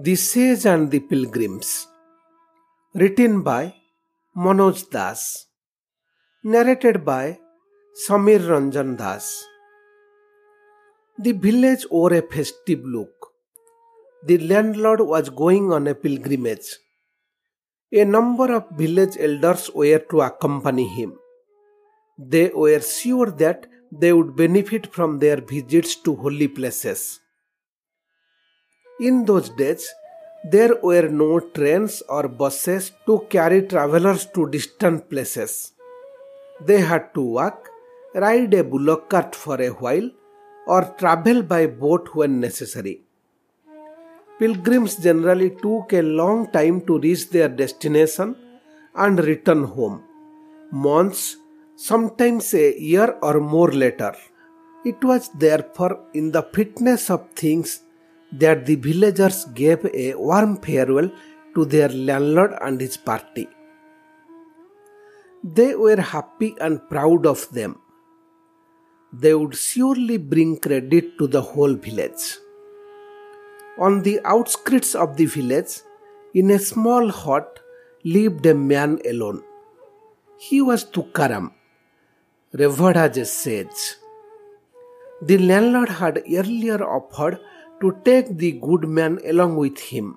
The Sage and the Pilgrims. Written by Manoj Das. Narrated by Samir Ranjan Das. The village wore a festive look. The landlord was going on a pilgrimage. A number of village elders were to accompany him. They were sure that they would benefit from their visits to holy places. In those days, there were no trains or buses to carry travelers to distant places. They had to walk, ride a bullock cart for a while, or travel by boat when necessary. Pilgrims generally took a long time to reach their destination and return home, months, sometimes a year or more later. It was therefore in the fitness of things that the villagers gave a warm farewell to their landlord and his party. They were happy and proud of them. They would surely bring credit to the whole village. On the outskirts of the village, in a small hut, lived a man alone. He was Tukaram, revered as a sage. The landlord had earlier offered to take the good man along with him.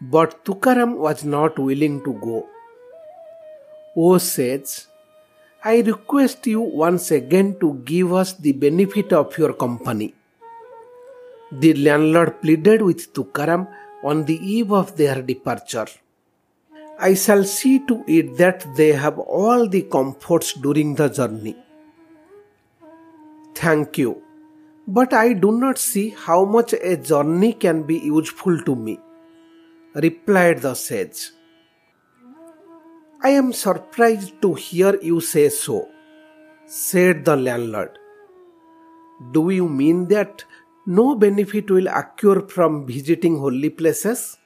But Tukaram was not willing to go. O sage, I request you once again to give us the benefit of your company. The landlord pleaded with Tukaram on the eve of their departure. I shall see to it that they have all the comforts during the journey. Thank you, but I do not see how much a journey can be useful to me, replied the sage. I am surprised to hear you say so, said the landlord. Do you mean that no benefit will accrue from visiting holy places?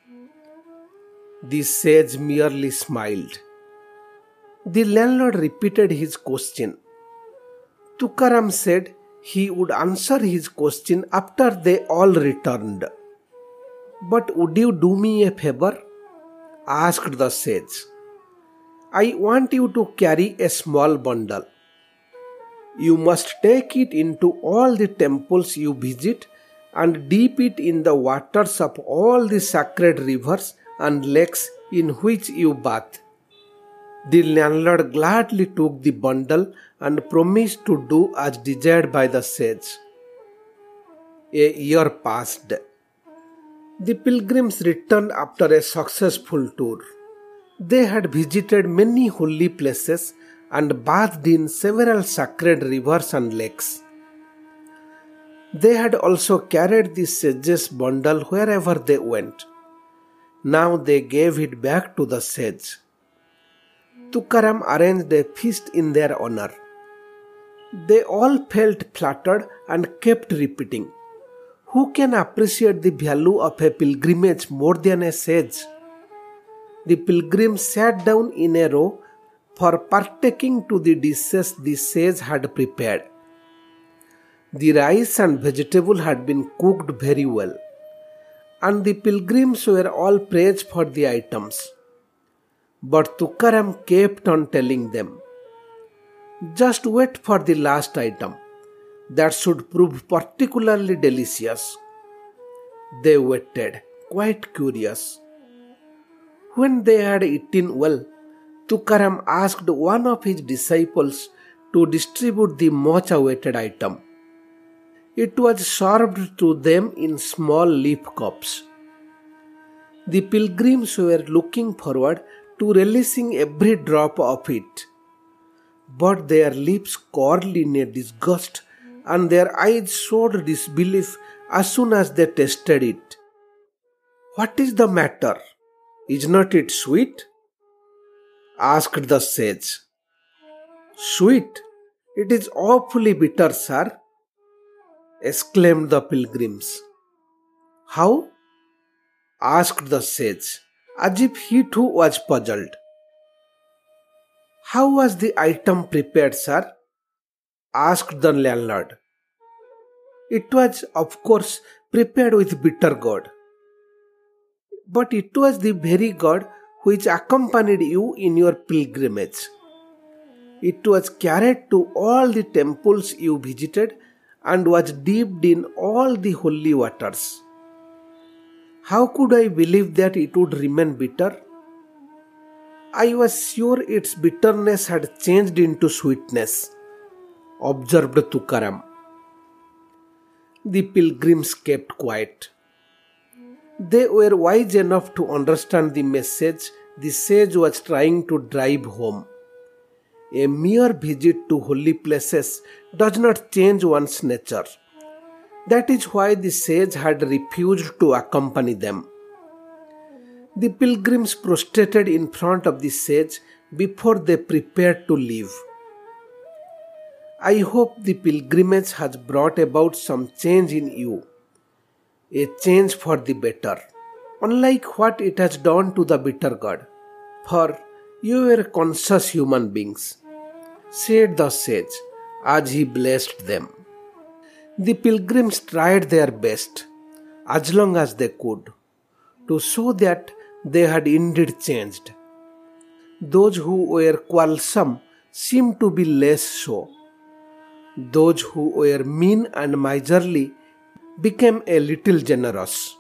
The sage merely smiled. The landlord repeated his question. Tukaram said he would answer his question after they all returned. But would you do me a favor? asked the sage. I want you to carry a small bundle. You must take it into all the temples you visit and dip it in the waters of all the sacred rivers and lakes in which you bath. The landlord gladly took the bundle and promised to do as desired by the sage. A year passed. The pilgrims returned after a successful tour. They had visited many holy places and bathed in several sacred rivers and lakes. They had also carried the sage's bundle wherever they went. Now they gave it back to the sage. Tukaram arranged a feast in their honor. They all felt flattered and kept repeating, Who can appreciate the value of a pilgrimage more than a sage? The pilgrims sat down in a row for partaking to the dishes the sage had prepared. The rice and vegetable had been cooked very well, and the pilgrims were all praised for the items. But Tukaram kept on telling them, Just wait for the last item. That should prove particularly delicious. They waited, quite curious. When they had eaten well, Tukaram asked one of his disciples to distribute the much awaited item. It was served to them in small leaf cups. The pilgrims were looking forward to releasing every drop of it. But their lips curled in a disgust and their eyes showed disbelief as soon as they tasted it. What is the matter? Is not it sweet? asked the sage. Sweet? It is awfully bitter, sir, exclaimed the pilgrims. How? asked the sage as if he too was puzzled. How was the item prepared, sir? asked the landlord. It was, of course, prepared with bitter gourd. but it was the very gourd which accompanied you in your pilgrimage. It was carried to all the temples you visited and was dipped in all the holy waters. How could I believe that it would remain bitter? I was sure its bitterness had changed into sweetness, observed Tukaram. The pilgrims kept quiet. They were wise enough to understand the message the sage was trying to drive home. A mere visit to holy places does not change one's nature. That is why the sage had refused to accompany them. The pilgrims prostrated in front of the sage before they prepared to leave. I hope the pilgrimage has brought about some change in you, a change for the better, unlike what it has done to the bitter gourd. For you were conscious human beings, said the sage as he blessed them. The pilgrims tried their best, as long as they could, to show that they had indeed changed. Those who were quarrelsome seemed to be less so. Those who were mean and miserly became a little generous.